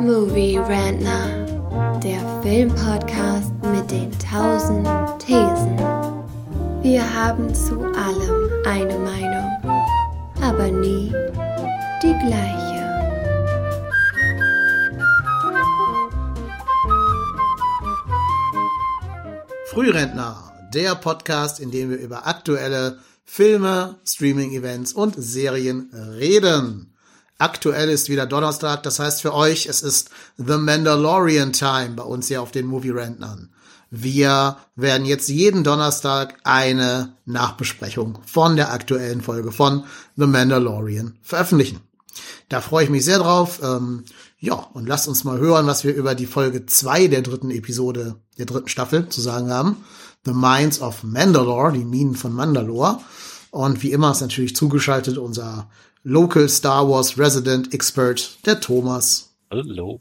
Movie Rantner, der Filmpodcast mit den tausend Thesen. Wir haben zu allem eine Meinung, aber nie die gleiche. Frührentner, der Podcast, in dem wir über aktuelle Filme, Streaming-Events und Serien reden. Aktuell ist wieder Donnerstag, das heißt für euch, es ist The Mandalorian Time bei uns hier auf den Movie Rentnern. Wir werden jetzt jeden Donnerstag eine Nachbesprechung von der aktuellen Folge von The Mandalorian veröffentlichen. Da freue ich mich sehr drauf. Ähm, ja, und lasst uns mal hören, was wir über die Folge zwei der dritten Episode der dritten Staffel zu sagen haben. The Mines of Mandalore, die Minen von Mandalore. Und wie immer ist natürlich zugeschaltet unser Local Star Wars Resident Expert, der Thomas. Hallo.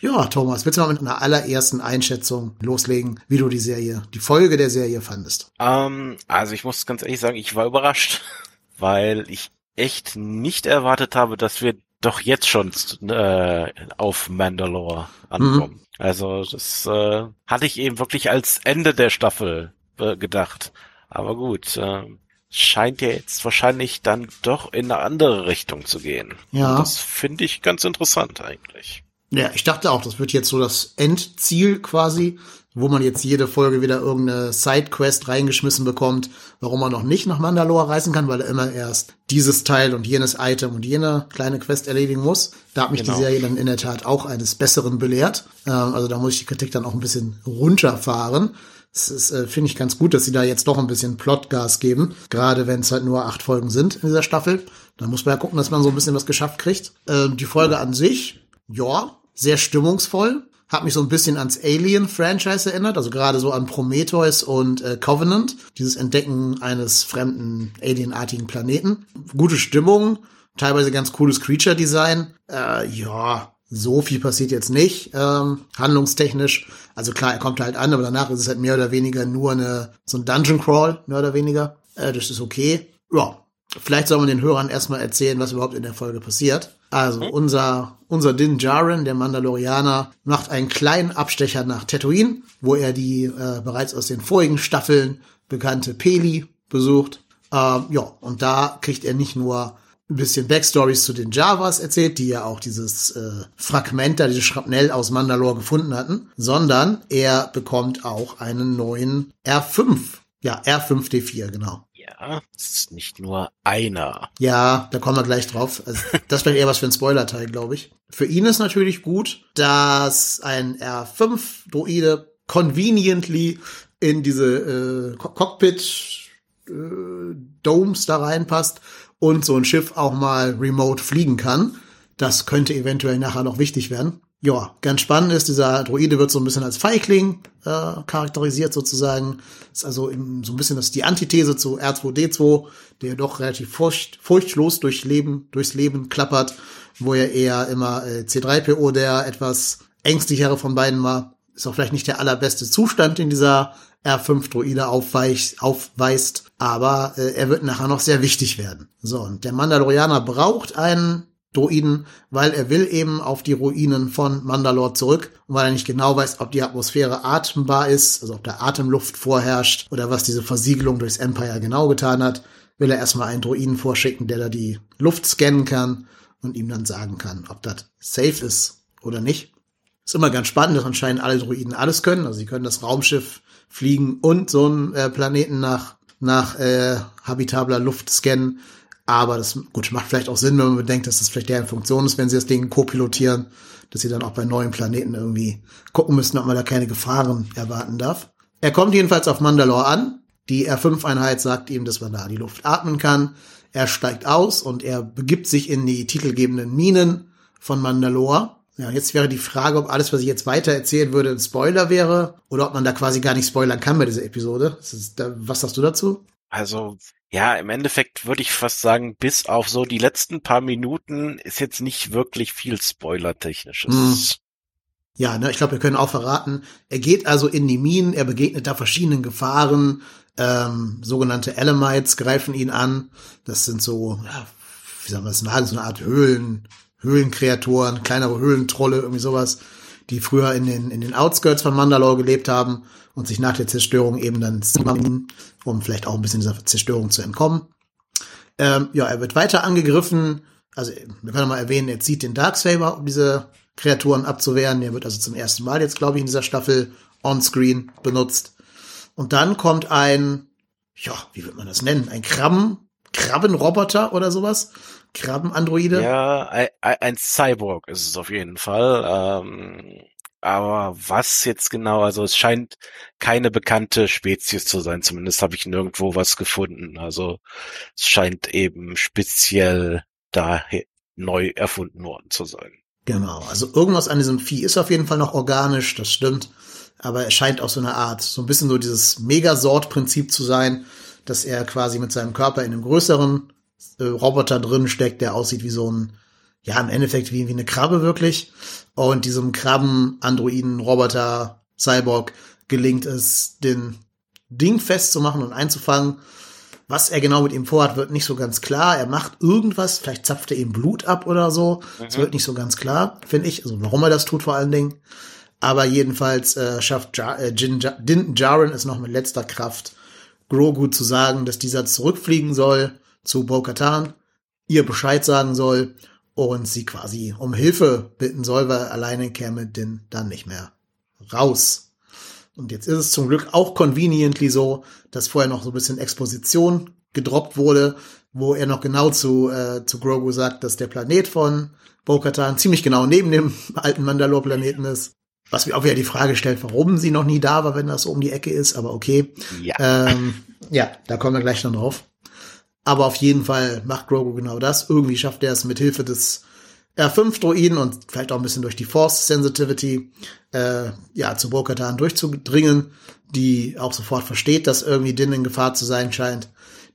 Ja, Thomas, willst du mal mit einer allerersten Einschätzung loslegen, wie du die Serie, die Folge der Serie fandest? Ähm, also ich muss ganz ehrlich sagen, ich war überrascht, weil ich echt nicht erwartet habe, dass wir doch jetzt schon äh, auf Mandalore ankommen. Mhm. Also das äh, hatte ich eben wirklich als Ende der Staffel äh, gedacht. Aber gut, äh, scheint ja jetzt wahrscheinlich dann doch in eine andere Richtung zu gehen. Ja. Und das finde ich ganz interessant eigentlich. Ja, ich dachte auch, das wird jetzt so das Endziel quasi, wo man jetzt jede Folge wieder irgendeine Sidequest reingeschmissen bekommt, warum man noch nicht nach Mandalore reisen kann, weil er immer erst dieses Teil und jenes Item und jene kleine Quest erledigen muss. Da hat mich genau. die Serie dann in der Tat auch eines Besseren belehrt. Ähm, also da muss ich die Kritik dann auch ein bisschen runterfahren. Es äh, finde ich ganz gut, dass sie da jetzt doch ein bisschen Plotgas geben. Gerade wenn es halt nur acht Folgen sind in dieser Staffel. Da muss man ja gucken, dass man so ein bisschen was geschafft kriegt. Äh, die Folge an sich, ja, sehr stimmungsvoll. Hat mich so ein bisschen ans Alien-Franchise erinnert, also gerade so an Prometheus und äh, Covenant, dieses Entdecken eines fremden alienartigen Planeten. Gute Stimmung, teilweise ganz cooles Creature-Design. Äh, ja, so viel passiert jetzt nicht, ähm, handlungstechnisch. Also klar, er kommt halt an, aber danach ist es halt mehr oder weniger nur eine, so ein Dungeon Crawl, mehr oder weniger. Äh, das ist okay. Ja, vielleicht soll man den Hörern erstmal erzählen, was überhaupt in der Folge passiert. Also mhm. unser, unser Din Djarin, der Mandalorianer, macht einen kleinen Abstecher nach Tatooine, wo er die äh, bereits aus den vorigen Staffeln bekannte Peli besucht. Ähm, ja, und da kriegt er nicht nur ein bisschen Backstories zu den Javas erzählt, die ja auch dieses äh, Fragment da, dieses Schrapnell aus Mandalore gefunden hatten, sondern er bekommt auch einen neuen R5. Ja, R5D4, genau. Ja, es ist nicht nur einer. Ja, da kommen wir gleich drauf. Also, das wäre eher was für ein Spoiler-Teil, glaube ich. Für ihn ist natürlich gut, dass ein R5-Droide conveniently in diese äh, Cockpit äh, Domes da reinpasst und so ein Schiff auch mal remote fliegen kann. Das könnte eventuell nachher noch wichtig werden. Ja, ganz spannend ist, dieser Droide wird so ein bisschen als Feigling äh, charakterisiert sozusagen. Ist also im, so ein bisschen das die Antithese zu R2D2, der doch relativ furcht, furchtlos durch Leben, durchs Leben klappert, wo er eher immer äh, C3PO der etwas ängstlichere von beiden war. Ist auch vielleicht nicht der allerbeste Zustand, in dieser R5-Droide aufweist, aber äh, er wird nachher noch sehr wichtig werden. So, und der Mandalorianer braucht einen Droiden, weil er will eben auf die Ruinen von Mandalore zurück und weil er nicht genau weiß, ob die Atmosphäre atembar ist, also ob da Atemluft vorherrscht oder was diese Versiegelung durchs Empire genau getan hat, will er erstmal einen Droiden vorschicken, der da die Luft scannen kann und ihm dann sagen kann, ob das safe ist oder nicht. Ist immer ganz spannend, dass anscheinend alle Droiden alles können. Also sie können das Raumschiff fliegen und so einen äh, Planeten nach, nach äh, habitabler Luft scannen. Aber das gut, macht vielleicht auch Sinn, wenn man bedenkt, dass das vielleicht deren Funktion ist, wenn sie das Ding co-pilotieren, dass sie dann auch bei neuen Planeten irgendwie gucken müssen, ob man da keine Gefahren erwarten darf. Er kommt jedenfalls auf Mandalore an. Die R5-Einheit sagt ihm, dass man da die Luft atmen kann. Er steigt aus und er begibt sich in die titelgebenden Minen von Mandalore. Ja, jetzt wäre die Frage, ob alles, was ich jetzt weiter erzählen würde, ein Spoiler wäre oder ob man da quasi gar nicht spoilern kann bei dieser Episode. Da, was sagst du dazu? Also, ja, im Endeffekt würde ich fast sagen, bis auf so die letzten paar Minuten ist jetzt nicht wirklich viel Spoiler-technisches. Hm. Ja, ne, ich glaube, wir können auch verraten, er geht also in die Minen, er begegnet da verschiedenen Gefahren, ähm, sogenannte Elamites greifen ihn an. Das sind so, ja, wie soll man das sagen, so eine Art Höhlen, Höhlenkreaturen, kleinere Höhlentrolle, irgendwie sowas, die früher in den, in den Outskirts von Mandalore gelebt haben und sich nach der Zerstörung eben dann um vielleicht auch ein bisschen dieser Zerstörung zu entkommen. Ähm, ja, er wird weiter angegriffen. Also, wir können mal erwähnen, er zieht den Darksaber, um diese Kreaturen abzuwehren. Der wird also zum ersten Mal jetzt, glaube ich, in dieser Staffel onscreen benutzt. Und dann kommt ein, ja, wie wird man das nennen? Ein Krabben, Krabbenroboter oder sowas? Krabbenandroide? Ja, ein, Cyborg ist es auf jeden Fall. Ähm, aber was jetzt genau, also es scheint keine bekannte Spezies zu sein, zumindest habe ich nirgendwo was gefunden. Also es scheint eben speziell da neu erfunden worden zu sein. Genau, also irgendwas an diesem Vieh ist auf jeden Fall noch organisch, das stimmt. Aber er scheint auch so eine Art, so ein bisschen so dieses Megasort-Prinzip zu sein, dass er quasi mit seinem Körper in einem größeren äh, Roboter drin steckt, der aussieht wie so ein, ja, im Endeffekt wie, wie eine Krabbe wirklich. Und diesem Krabben-Androiden-Roboter Cyborg gelingt es, den Ding festzumachen und einzufangen. Was er genau mit ihm vorhat, wird nicht so ganz klar. Er macht irgendwas, vielleicht zapft er ihm Blut ab oder so. Es mhm. wird nicht so ganz klar, finde ich. Also warum er das tut vor allen Dingen. Aber jedenfalls äh, schafft ja äh, Jin Din Jaren es noch mit letzter Kraft, Grogu zu sagen, dass dieser zurückfliegen soll zu Bo-Katan, ihr Bescheid sagen soll und sie quasi um Hilfe bitten soll, weil alleine käme Din dann nicht mehr raus. Und jetzt ist es zum Glück auch conveniently so, dass vorher noch so ein bisschen Exposition gedroppt wurde, wo er noch genau zu, äh, zu Grogu sagt, dass der Planet von Bo-Katan ziemlich genau neben dem alten Mandalore-Planeten ist. Was mir auch wieder die Frage stellt, warum sie noch nie da war, wenn das so um die Ecke ist, aber okay. Ja, ähm, ja da kommen wir gleich dann drauf. Aber auf jeden Fall macht Grogu genau das. Irgendwie schafft er es mit Hilfe des R5-Droiden und vielleicht auch ein bisschen durch die Force-Sensitivity, äh, ja, zu Bo-Katan durchzudringen, die auch sofort versteht, dass irgendwie Din in Gefahr zu sein scheint,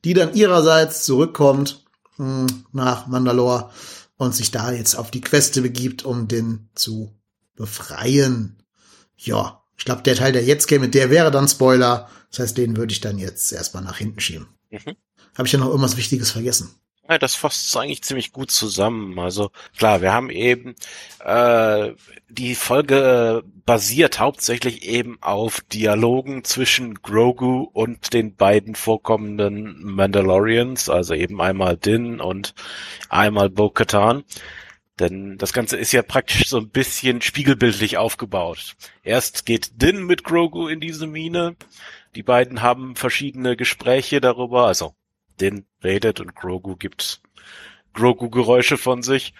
die dann ihrerseits zurückkommt mh, hm, nach Mandalore und sich da jetzt auf die Queste begibt, um Din zu befreien. Ja, ich glaube, der Teil, der jetzt käme, der wäre dann Spoiler. Das heißt, den würde ich dann jetzt erstmal nach hinten schieben. Mhm. Habe ich ja noch irgendwas Wichtiges vergessen? Ja, das fasst eigentlich ziemlich gut zusammen. Also klar, wir haben eben äh, die Folge basiert hauptsächlich eben auf Dialogen zwischen Grogu und den beiden vorkommenden Mandalorians, also eben einmal Din und einmal Bo-Katan. Denn das Ganze ist ja praktisch so ein bisschen spiegelbildlich aufgebaut. Erst geht Din mit Grogu in diese Mine. Die beiden haben verschiedene Gespräche darüber, also Din redet und Grogu gibt Grogu-Geräusche von sich.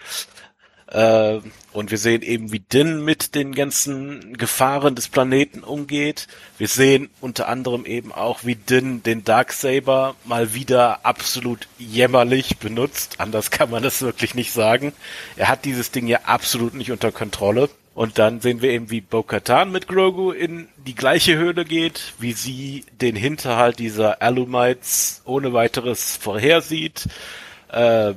Äh, und wir sehen eben, wie Din mit den ganzen Gefahren des Planeten umgeht. Wir sehen unter anderem eben auch, wie Din den Darksaber mal wieder absolut jämmerlich benutzt. Anders kann man das wirklich nicht sagen. Er hat dieses Ding ja absolut nicht unter Kontrolle. Und dann sehen wir eben, wie Bo-Katan mit Grogu in die gleiche Höhle geht, wie sie den Hinterhalt dieser Alumites ohne weiteres vorhersieht. Äh,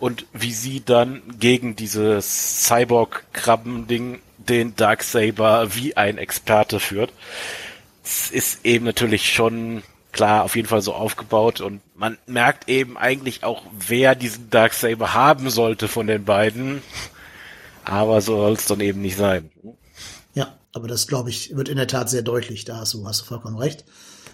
und wie sie dann gegen dieses Cyborg-Krabben-Ding den Darksaber wie ein Experte führt. Es ist eben natürlich schon klar auf jeden Fall so aufgebaut und man merkt eben eigentlich auch, wer diesen Darksaber haben sollte von den beiden. Aber so soll es dann eben nicht sein. Ja, aber das glaube ich wird in der Tat sehr deutlich. Da hast du, hast du vollkommen recht.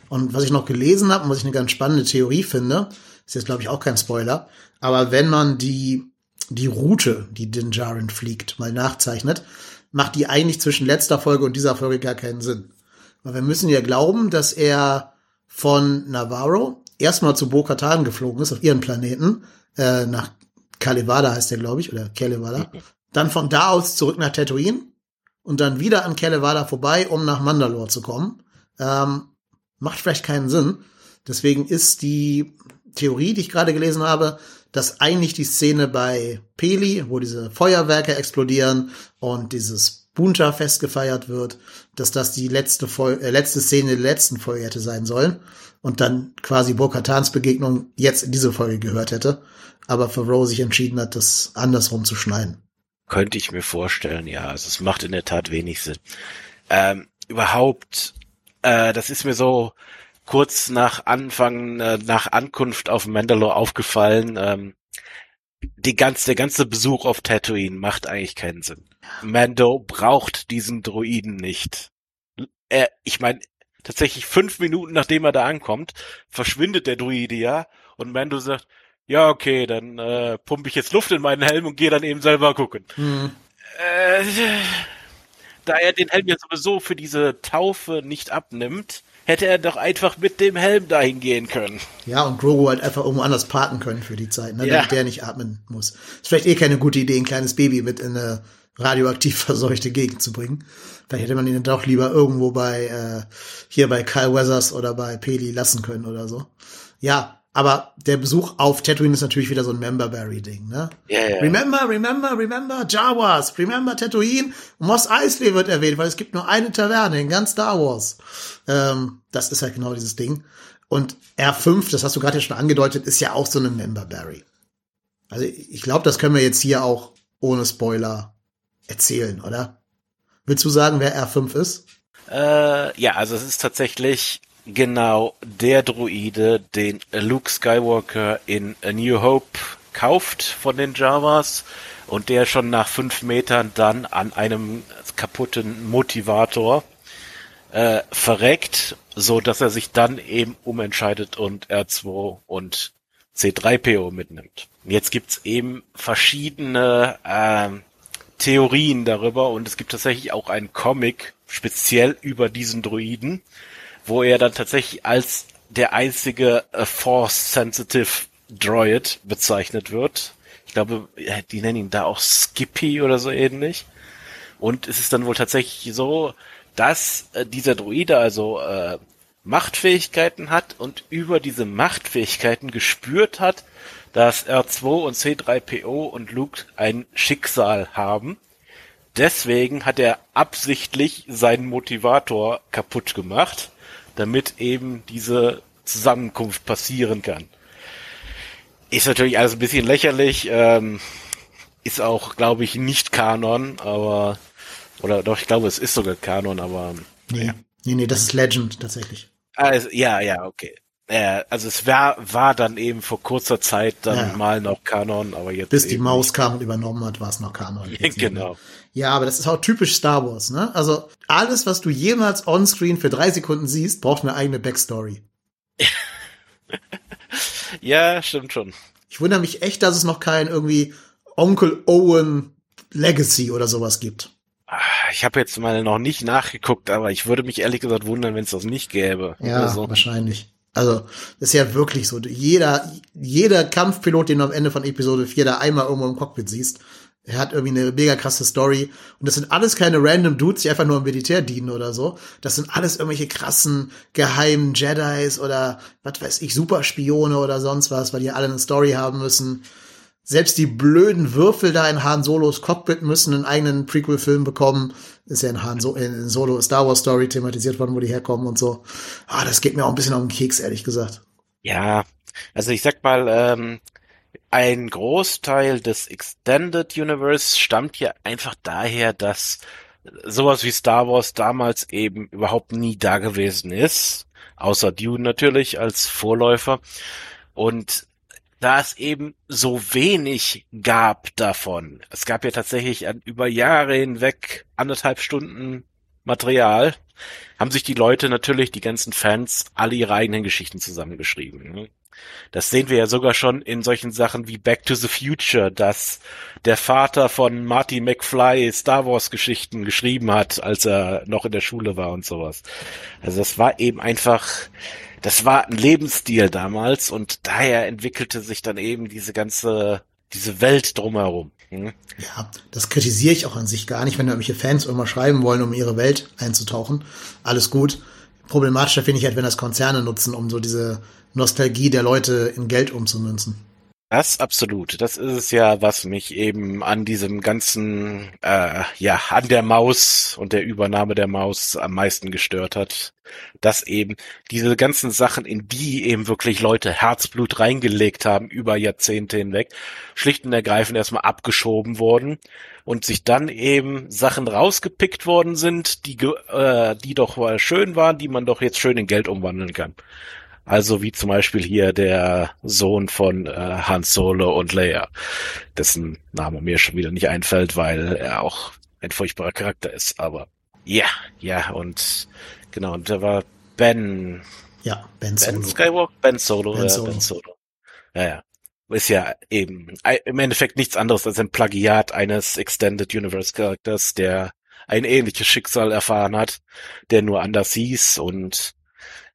Und was ich noch gelesen habe und was ich eine ganz spannende Theorie finde, ist jetzt glaube ich auch kein Spoiler, aber wenn man die, die Route, die Din Djarin fliegt, mal nachzeichnet, macht die eigentlich zwischen letzter Folge und dieser Folge gar keinen Sinn. Weil wir müssen ja glauben, dass er von Navarro erstmal zu Bo-Katan geflogen ist, auf ihren Planeten, äh, nach Kalevada heißt der, glaube ich, oder Kalevada. Dann von da aus zurück nach Tatooine und dann wieder an Kalevada vorbei, um nach Mandalore zu kommen. Ähm, macht vielleicht keinen Sinn. Deswegen ist die Theorie, die ich gerade gelesen habe, dass eigentlich die Szene bei Peli, wo diese Feuerwerke explodieren und dieses Bunta fest gefeiert wird, dass das die letzte, Fol äh, letzte Szene der letzten Folge hätte sein sollen und dann quasi Bo-Katans Begegnung jetzt in diese Folge gehört hätte, aber Rose sich entschieden hat, das andersrum zu schneiden. Könnte ich mir vorstellen, ja. Also es macht in der Tat wenig Sinn. Ähm, überhaupt, äh, das ist mir so, kurz nach Anfang, äh, nach Ankunft auf Mandalore aufgefallen, ähm, die ganze, der ganze Besuch auf Tatooine macht eigentlich keinen Sinn. Mando braucht diesen Druiden nicht. Er, ich meine, tatsächlich fünf Minuten nachdem er da ankommt, verschwindet der Druide ja und Mando sagt, ja, okay, dann äh, pumpe ich jetzt Luft in meinen Helm und gehe dann eben selber gucken. Hm. Äh, da er den Helm ja sowieso für diese Taufe nicht abnimmt, hätte er doch einfach mit dem Helm dahin gehen können. Ja, und Grogu halt einfach irgendwo anders parken können für die Zeit, ne, Ja. damit der nicht atmen muss. Ist vielleicht eh keine gute Idee, ein kleines Baby mit in eine radioaktiv verseuchte Gegend zu bringen. Vielleicht hätte man ihn doch lieber irgendwo bei, äh, hier bei Kyle Weathers oder bei Peli lassen können oder so. Ja, aber der Besuch auf Tatooine ist natürlich wieder so ein Memberberry-Ding, ne? Ja, ja. Remember, remember, remember Jawas, remember Tatooine. Moss Eisley wird erwähnt, weil es gibt nur eine Taverne in ganz Star Wars. Ähm, das ist halt genau dieses Ding. Und R5, das hast du gerade ja schon angedeutet, ist ja auch so eine Memberberry. Also ich glaube, das können wir jetzt hier auch ohne Spoiler erzählen, oder? Willst du sagen, wer R5 ist? Äh, ja, also es ist tatsächlich genau der Druide, den Luke Skywalker in A New Hope kauft von den Jawas und der schon nach fünf Metern dann an einem kaputten Motivator äh, verreckt, so dass er sich dann eben umentscheidet und R2 und C3PO mitnimmt. Jetzt gibt's eben verschiedene ähm, Theorien darüber und es gibt tatsächlich auch einen Comic speziell über diesen Druiden, wo er dann tatsächlich als der einzige äh, Force-Sensitive Droid bezeichnet wird. Ich glaube, äh, die nennen ihn da auch Skippy oder so ähnlich. Und es ist dann wohl tatsächlich so, dass äh, dieser Druide also äh, Machtfähigkeiten hat und über diese Machtfähigkeiten gespürt hat, dass R2 und C3PO und Luke ein Schicksal haben. Deswegen hat er absichtlich seinen Motivator kaputt gemacht, damit eben diese Zusammenkunft passieren kann. Ist natürlich alles ein bisschen lächerlich, ähm, ist auch, glaube ich, nicht Kanon, aber oder doch, ich glaube, es ist sogar Kanon, aber Nee, Ja. nee, nee, das ist Legend tatsächlich. also, ja, ja, okay. Äh, also es war, war dann eben vor kurzer Zeit dann Ja. mal noch Kanon, aber jetzt Bis die Maus kam und übernommen hat, war es noch Kanon. Genau. Ja, aber das ist auch typisch Star Wars, ne? Also alles, was du jemals onscreen für drei Sekunden siehst, braucht eine eigene Backstory. Ja, stimmt schon. Ich wundere mich echt, dass es noch kein irgendwie Onkel Owen Legacy oder sowas gibt. Ah, Ich habe jetzt mal noch nicht nachgeguckt, aber ich würde mich ehrlich gesagt wundern, wenn es das nicht gäbe. Ja, so. wahrscheinlich. Also, das ist ja wirklich so. Jeder, jeder Kampfpilot, den du am Ende von Episode 4 da einmal irgendwo im Cockpit siehst, er hat irgendwie eine mega krasse Story. Und das sind alles keine random Dudes, die einfach nur im Militär dienen oder so. Das sind alles irgendwelche krassen, geheimen Jedis oder, was weiß ich, Superspione oder sonst was, weil die alle eine Story haben müssen. Selbst die blöden Würfel da in Han Solos Cockpit müssen einen eigenen Prequel-Film bekommen. Ist ja in Han so in Solo Star Wars Story thematisiert worden, wo die herkommen und so. Ah, das geht mir auch ein bisschen auf den Keks, ehrlich gesagt. Ja, also ich sag mal, ähm, ein Großteil des Extended Universe stammt ja einfach daher, dass sowas wie Star Wars damals eben überhaupt nie da gewesen ist, außer Dune natürlich als Vorläufer. Und da es eben so wenig gab davon, es gab ja tatsächlich an, über Jahre hinweg anderthalb Stunden Material, haben sich die Leute natürlich, die ganzen Fans, alle ihre eigenen Geschichten zusammengeschrieben. ne? Das sehen wir ja sogar schon in solchen Sachen wie Back to the Future, dass der Vater von Marty McFly Star Wars Geschichten geschrieben hat, als er noch in der Schule war und sowas. Also das war eben einfach, das war ein Lebensstil damals und daher entwickelte sich dann eben diese ganze, diese Welt drumherum. hm? Ja, das kritisiere ich auch an sich gar nicht, wenn irgendwelche Fans irgendwas schreiben wollen, um ihre Welt einzutauchen. Alles gut. Problematischer finde ich halt, wenn das Konzerne nutzen, um so diese Nostalgie der Leute in Geld umzumünzen. Das absolut. Das ist es ja, was mich eben an diesem ganzen, äh, ja, an der Maus und der Übernahme der Maus am meisten gestört hat. Dass eben diese ganzen Sachen, in die eben wirklich Leute Herzblut reingelegt haben über Jahrzehnte hinweg, schlicht und ergreifend erstmal abgeschoben wurden und sich dann eben Sachen rausgepickt worden sind, die, äh, die doch schön waren, die man doch jetzt schön in Geld umwandeln kann. Also wie zum Beispiel hier der Sohn von äh, Han Solo und Leia, dessen Name mir schon wieder nicht einfällt, weil er auch ein furchtbarer Charakter ist. Aber ja, ja, und genau, und da war Ben. Ja, Ben Ben Solo. Skywalker? Ben Solo, Ben ja, Solo. Ben Solo. Ja, ja. Ist ja eben im Endeffekt nichts anderes als ein Plagiat eines Extended Universe Charakters, der ein ähnliches Schicksal erfahren hat, der nur anders hieß und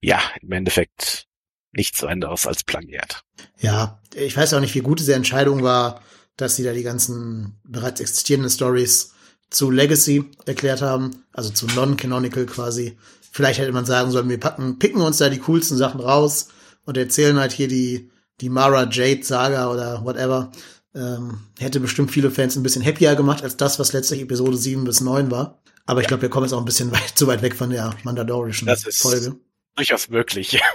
ja, im Endeffekt nichts anderes als Plagiat. Ja, ich weiß auch nicht, wie gut diese Entscheidung war, dass sie da die ganzen bereits existierenden Stories zu Legacy erklärt haben, also zu non-canonical quasi. Vielleicht hätte man sagen sollen, wir packen, picken uns da die coolsten Sachen raus und erzählen halt hier die, die Mara Jade Saga oder whatever. Ähm, hätte bestimmt viele Fans ein bisschen happier gemacht als das, was letztlich Episode 7 bis 9 war. Aber ich glaube, wir kommen jetzt auch ein bisschen weit, zu weit weg von der Mandalorischen Das ist- Folge. Durchaus möglich.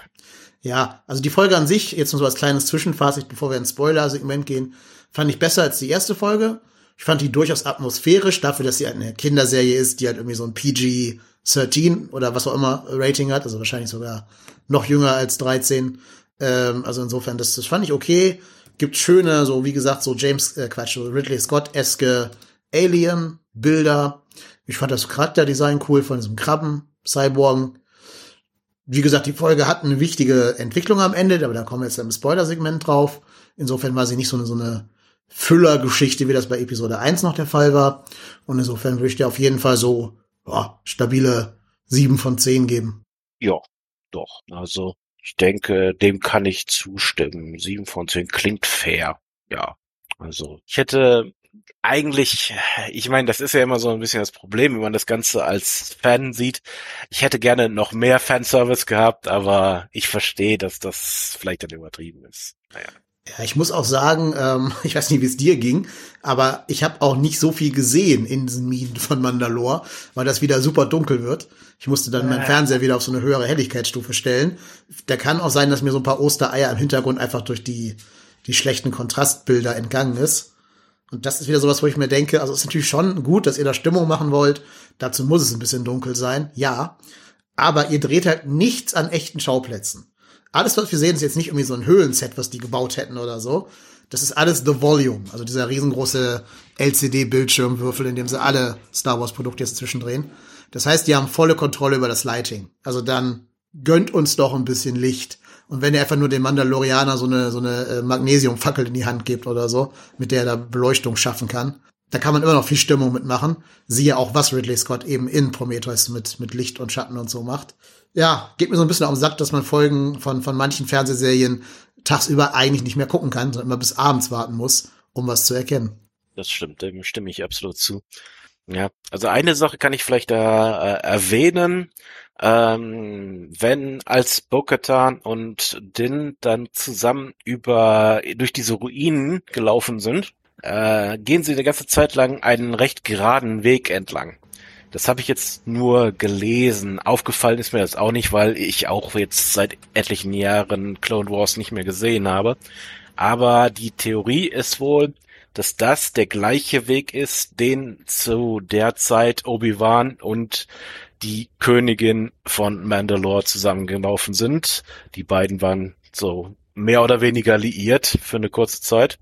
Ja, also die Folge an sich, jetzt nur so als kleines Zwischenfazit, bevor wir ins Spoiler-Segment gehen, fand ich besser als die erste Folge. Ich fand die durchaus atmosphärisch, dafür, dass sie halt eine Kinderserie ist, die halt irgendwie so ein PG-13 oder was auch immer Rating hat, also wahrscheinlich sogar noch jünger als 13. Ähm, also insofern, das, das fand ich okay. Gibt schöne, so wie gesagt, so James, äh, Quatsch, Ridley Scott-eske Alien-Bilder. Ich fand das Charakterdesign cool von diesem Krabben-Cyborgen. Wie gesagt, die Folge hat eine wichtige Entwicklung am Ende, aber da kommen wir jetzt im Spoiler-Segment drauf. Insofern war sie nicht so eine, so eine Füllergeschichte, wie das bei Episode 1 noch der Fall war. Und insofern würde ich dir auf jeden Fall so ja, stabile 7 von 10 geben. ja, doch. Also ich denke, dem kann ich zustimmen. Sieben von zehn klingt fair. Ja. Also ich hätte eigentlich, ich meine, das ist ja immer so ein bisschen das Problem, wenn man das Ganze als Fan sieht. Ich hätte gerne noch mehr Fanservice gehabt, aber ich verstehe, dass das vielleicht dann übertrieben ist. Naja. Ja, ich muss auch sagen, ähm, ich weiß nicht, wie es dir ging, aber ich habe auch nicht so viel gesehen in diesen Minen von Mandalore, weil das wieder super dunkel wird. Ich musste dann meinen Fernseher wieder auf so eine höhere Helligkeitsstufe stellen. Da kann auch sein, dass mir so ein paar Ostereier im Hintergrund einfach durch die, die schlechten Kontrastbilder entgangen ist. Und das ist wieder sowas, wo ich mir denke, also es ist natürlich schon gut, dass ihr da Stimmung machen wollt. Dazu muss es ein bisschen dunkel sein, ja. Aber ihr dreht halt nichts an echten Schauplätzen. Alles, was wir sehen, ist jetzt nicht irgendwie so ein Höhlenset, was die gebaut hätten oder so. Das ist alles The Volume, also dieser riesengroße LCD-Bildschirmwürfel, in dem sie alle Star Wars-Produkte jetzt zwischendrehen. Das heißt, die haben volle Kontrolle über das Lighting. Also dann gönnt uns doch ein bisschen Licht. Und wenn ihr einfach nur dem Mandalorianer so eine, so eine äh, Magnesiumfackel in die Hand gibt oder so, mit der er da Beleuchtung schaffen kann, da kann man immer noch viel Stimmung mitmachen. Siehe auch, was Ridley Scott eben in Prometheus mit, mit Licht und Schatten und so macht. Ja, geht mir so ein bisschen auf den Sack, dass man Folgen von, von manchen Fernsehserien tagsüber eigentlich nicht mehr gucken kann, sondern immer bis abends warten muss, um was zu erkennen. Das stimmt, dem stimme ich absolut zu. Ja, also eine Sache kann ich vielleicht da äh, erwähnen. Ähm, wenn als Bo-Katan und Din dann zusammen über durch diese Ruinen gelaufen sind, äh, gehen sie eine ganze Zeit lang einen recht geraden Weg entlang. Das habe ich jetzt nur gelesen. Aufgefallen ist mir das auch nicht, weil ich auch jetzt seit etlichen Jahren Clone Wars nicht mehr gesehen habe. Aber die Theorie ist wohl, dass das der gleiche Weg ist, den zu der Zeit Obi-Wan und die Königin von Mandalore zusammengelaufen sind. Die beiden waren so mehr oder weniger liiert für eine kurze Zeit.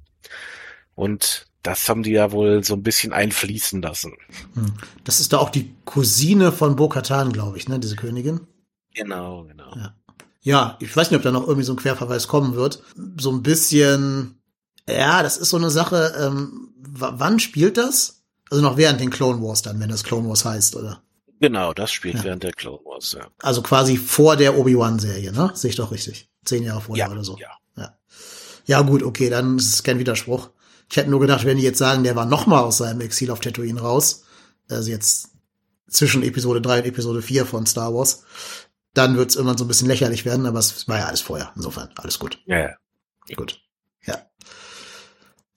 Und das haben die ja wohl so ein bisschen einfließen lassen. Hm. Das ist da auch die Cousine von Bo-Katan, glaube ich, ne, diese Königin. Genau, genau. Ja. Ja, ich weiß nicht, ob da noch irgendwie so ein Querverweis kommen wird. So ein bisschen, ja, das ist so eine Sache, ähm, wann spielt das? Also noch während den Clone Wars dann, wenn das Clone Wars heißt, oder? Genau, das spielt Ja. während der Clone Wars, ja. Also quasi vor der Obi-Wan-Serie, ne? Sehe ich doch richtig. Zehn Jahre vorher Ja, oder so. ja. ja. Ja, gut, okay, dann ist es kein Widerspruch. Ich hätte nur gedacht, wenn die jetzt sagen, der war noch mal aus seinem Exil auf Tatooine raus, also jetzt zwischen Episode 3 und Episode 4 von Star Wars, dann wird es irgendwann so ein bisschen lächerlich werden, aber es war ja alles vorher. Insofern, alles gut. Ja, ja. Gut.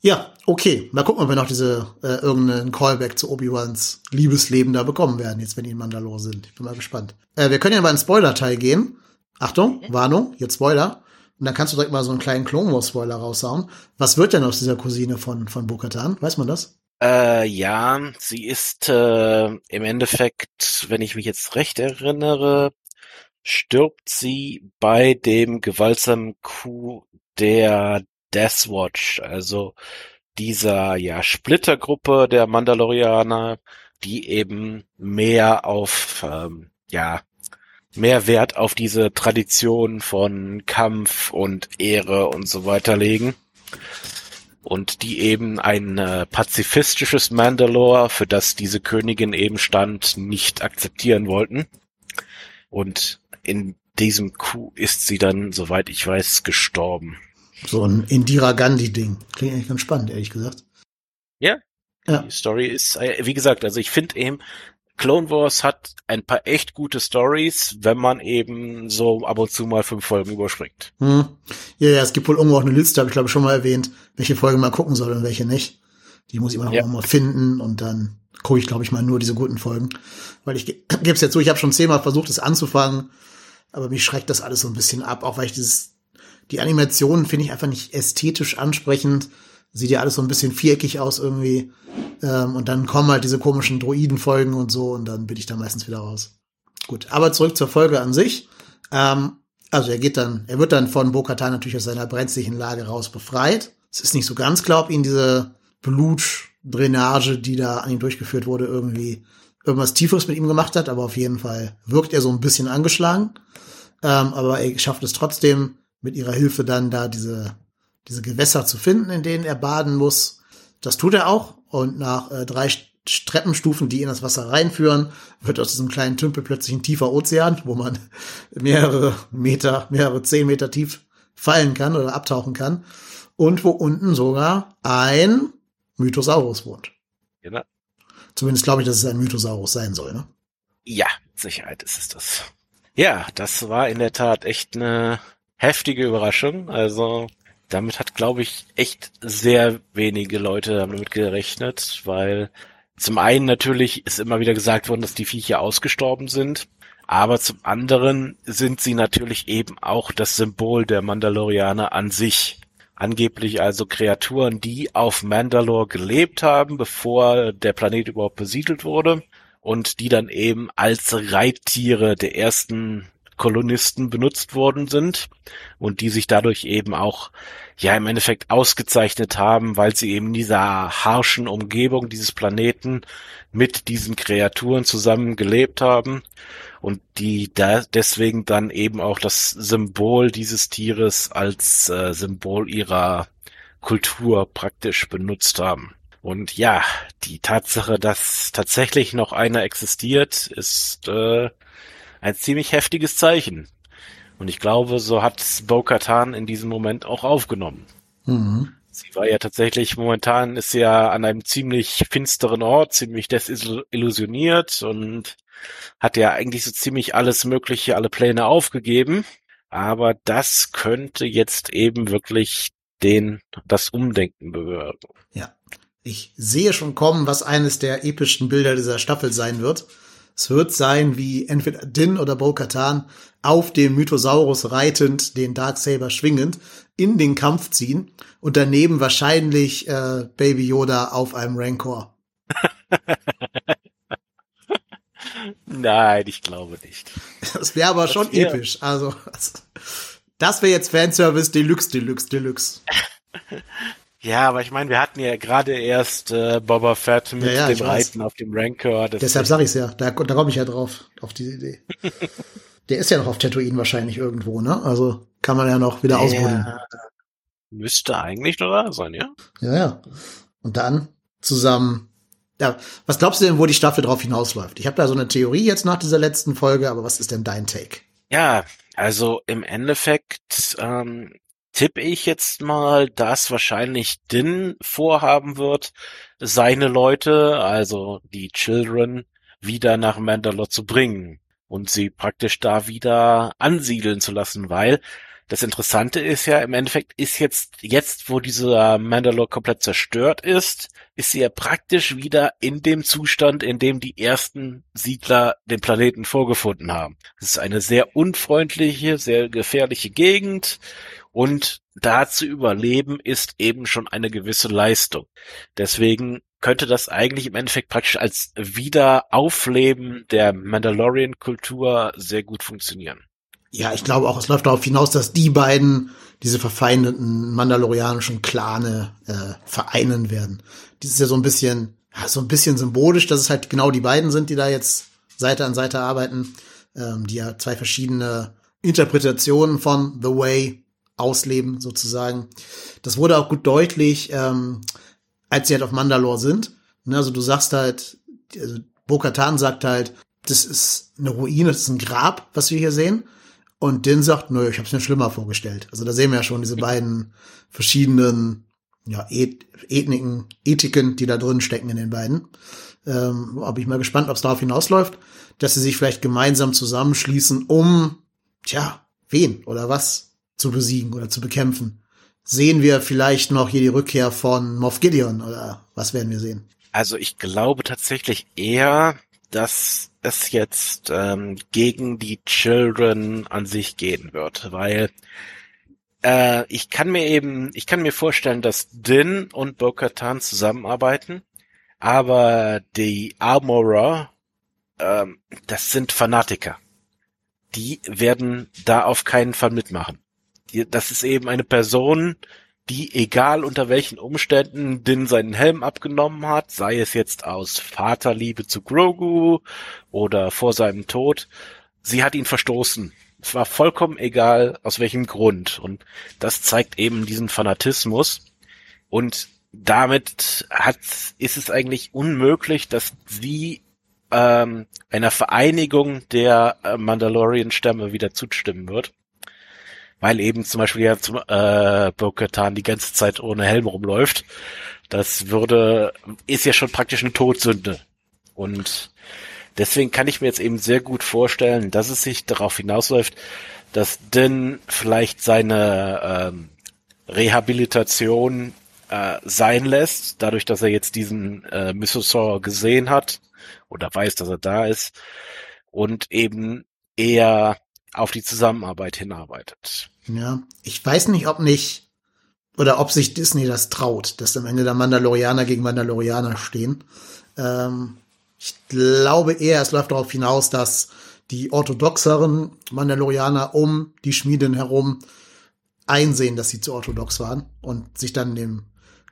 Ja. Okay. Mal gucken, ob wir noch diese äh, irgendeinen Callback zu Obi-Wans Liebesleben da bekommen werden, jetzt wenn die in Mandalore sind. Ich bin mal gespannt. Äh, wir können ja mal in den Spoiler-Teil gehen. Achtung, Warnung, jetzt Spoiler. Und dann kannst du direkt mal so einen kleinen Clone Wars Spoiler raushauen. Was wird denn aus dieser Cousine von, von Bo-Katan? Weiß man das? Äh, ja, sie ist äh, im Endeffekt, wenn ich mich jetzt recht erinnere, stirbt sie bei dem gewaltsamen Coup der Death Watch, also dieser ja Splittergruppe der Mandalorianer, die eben mehr auf ähm, ja mehr Wert auf diese Tradition von Kampf und Ehre und so weiter legen und die eben ein äh, pazifistisches Mandalore, für das diese Königin eben stand, nicht akzeptieren wollten. Und in diesem Coup ist sie dann, soweit ich weiß, gestorben. So ein Indira Gandhi-Ding. Klingt eigentlich ganz spannend, ehrlich gesagt. Ja. Ja. Die Story ist, äh, wie gesagt, also ich finde eben, Clone Wars hat ein paar echt gute Stories, wenn man eben so ab und zu mal fünf Folgen überspringt. Hm. Ja, ja, es gibt wohl irgendwo auch eine Liste, habe ich glaube ich schon mal erwähnt, welche Folgen man gucken soll und welche nicht. Die muss ich immer noch Ja. mal finden und dann gucke ich, glaube ich, mal nur diese guten Folgen. Weil ich ge- gebe es jetzt so, ich habe schon zehnmal versucht, es anzufangen, aber mich schreckt das alles so ein bisschen ab, auch weil ich dieses, die Animationen finde ich einfach nicht ästhetisch ansprechend. Sieht ja alles so ein bisschen viereckig aus irgendwie. Ähm, und dann kommen halt diese komischen Droidenfolgen und so und dann bin ich da meistens wieder raus. Gut, aber zurück zur Folge an sich. Ähm, also er geht dann, er wird dann von Bo-Katan natürlich aus seiner brenzlichen Lage raus befreit. Es ist nicht so ganz klar, ob ihn diese Blutdrainage, die da an ihm durchgeführt wurde, irgendwie irgendwas Tieferes mit ihm gemacht hat, aber auf jeden Fall wirkt er so ein bisschen angeschlagen. Ähm, aber er schafft es trotzdem, mit ihrer Hilfe dann da diese, diese Gewässer zu finden, in denen er baden muss. Das tut er auch. Und nach äh, drei St- Treppenstufen, die in das Wasser reinführen, wird aus diesem kleinen Tümpel plötzlich ein tiefer Ozean, wo man mehrere Meter, mehrere zehn Meter tief fallen kann oder abtauchen kann. Und wo unten sogar ein Mythosaurus wohnt. Genau. Zumindest glaube ich, dass es ein Mythosaurus sein soll. Ne? Ja, mit Sicherheit ist es das. Ja, das war in der Tat echt eine heftige Überraschung. Also damit hat, glaube ich, echt sehr wenige Leute damit gerechnet, weil zum einen natürlich ist immer wieder gesagt worden, dass die Viecher ausgestorben sind, aber zum anderen sind sie natürlich eben auch das Symbol der Mandalorianer an sich. Angeblich also Kreaturen, die auf Mandalore gelebt haben, bevor der Planet überhaupt besiedelt wurde und die dann eben als Reittiere der ersten Kolonisten benutzt worden sind und die sich dadurch eben auch ja im Endeffekt ausgezeichnet haben, weil sie eben in dieser harschen Umgebung dieses Planeten mit diesen Kreaturen zusammen gelebt haben und die da deswegen dann eben auch das Symbol dieses Tieres als äh, Symbol ihrer Kultur praktisch benutzt haben. Und ja, die Tatsache, dass tatsächlich noch einer existiert, ist äh, ein ziemlich heftiges Zeichen. Und ich glaube, so hat Bo-Katan in diesem Moment auch aufgenommen. Mhm. Sie war ja tatsächlich, momentan ist sie ja an einem ziemlich finsteren Ort, ziemlich desillusioniert und hat ja eigentlich so ziemlich alles Mögliche, alle Pläne aufgegeben. Aber das könnte jetzt eben wirklich den, das Umdenken bewirken. Ja. Ich sehe schon kommen, was eines der epischsten Bilder dieser Staffel sein wird. Es wird sein, wie entweder Din oder Bo-Katan auf dem Mythosaurus reitend, den Darksaber schwingend, in den Kampf ziehen und daneben wahrscheinlich äh, Baby Yoda auf einem Rancor. Nein, ich glaube nicht. Das wäre aber schon wär- episch. Also, das wäre jetzt Fanservice Deluxe, Deluxe, Deluxe. Ja, aber ich meine, wir hatten ja gerade erst äh, Boba Fett mit Ja, ja, ich dem weiß. Reiten auf dem Rancor. Deshalb sage ich's ja. Da, da komme ich ja drauf, auf diese Idee. Der ist ja noch auf Tatooine wahrscheinlich irgendwo, ne? Also kann man ja noch wieder ausbuddeln. Ja, müsste eigentlich noch da sein, ja? Ja, ja. Und dann zusammen. Ja, was glaubst du denn, wo die Staffel drauf hinausläuft? Ich habe da so eine Theorie jetzt nach dieser letzten Folge, aber was ist denn dein Take? Ja, also im Endeffekt ähm, tippe ich jetzt mal, dass wahrscheinlich Din vorhaben wird, seine Leute, also die Children, wieder nach Mandalore zu bringen und sie praktisch da wieder ansiedeln zu lassen, weil das Interessante ist ja, im Endeffekt ist jetzt, jetzt wo dieser Mandalore komplett zerstört ist, ist sie ja praktisch wieder in dem Zustand, in dem die ersten Siedler den Planeten vorgefunden haben. Es ist eine sehr unfreundliche, sehr gefährliche Gegend und da zu überleben ist eben schon eine gewisse Leistung. Deswegen könnte das eigentlich im Endeffekt praktisch als Wiederaufleben der Mandalorian-Kultur sehr gut funktionieren. Ja, ich glaube auch, es läuft darauf hinaus, dass die beiden diese verfeindeten mandalorianischen Klane äh, vereinen werden. Dies ist ja so ein bisschen, ja, so ein bisschen symbolisch, dass es halt genau die beiden sind, die da jetzt Seite an Seite arbeiten, ähm, die ja zwei verschiedene Interpretationen von The Way ausleben, sozusagen. Das wurde auch gut deutlich, ähm, als sie halt auf Mandalore sind. Ne, also du sagst halt, also Bo-Katan sagt halt, das ist eine Ruine, das ist ein Grab, was wir hier sehen. Und Din sagt, nö, ich habe es mir schlimmer vorgestellt. Also da sehen wir ja schon diese beiden verschiedenen ja, Et Ethniken, Ethiken, die da drin stecken in den beiden. Ähm, bin ich mal gespannt, ob es darauf hinausläuft, dass sie sich vielleicht gemeinsam zusammenschließen, um, tja, wen oder was zu besiegen oder zu bekämpfen. Sehen wir vielleicht noch hier die Rückkehr von Moff Gideon oder was werden wir sehen? Also ich glaube tatsächlich eher, dass es jetzt ähm, gegen die Children an sich gehen wird, weil äh, ich kann mir eben, ich kann mir vorstellen, dass Din und Bo-Katan zusammenarbeiten, aber die Armorer, ähm, das sind Fanatiker. Die werden da auf keinen Fall mitmachen. Das ist eben eine Person, die, egal unter welchen Umständen, Din seinen Helm abgenommen hat, sei es jetzt aus Vaterliebe zu Grogu oder vor seinem Tod, sie hat ihn verstoßen. Es war vollkommen egal, aus welchem Grund. Und das zeigt eben diesen Fanatismus. Und damit hat, ist es eigentlich unmöglich, dass sie ähm, einer Vereinigung der äh, Mandalorian-Stämme wieder zustimmen wird weil eben zum Beispiel ja zum, äh, Bo-Katan die ganze Zeit ohne Helm rumläuft. Das würde, ist ja schon praktisch eine Todsünde. Und deswegen kann ich mir jetzt eben sehr gut vorstellen, dass es sich darauf hinausläuft, dass Din vielleicht seine ähm, Rehabilitation äh, sein lässt, dadurch, dass er jetzt diesen äh, Missosaur gesehen hat oder weiß, dass er da ist und eben eher auf die Zusammenarbeit hinarbeitet. Ja, ich weiß nicht, ob nicht oder ob sich Disney das traut, dass am Ende der Mandalorianer gegen Mandalorianer stehen. Ähm, ich glaube eher, es läuft darauf hinaus, dass die orthodoxeren Mandalorianer um die Schmieden herum einsehen, dass sie zu orthodox waren und sich dann dem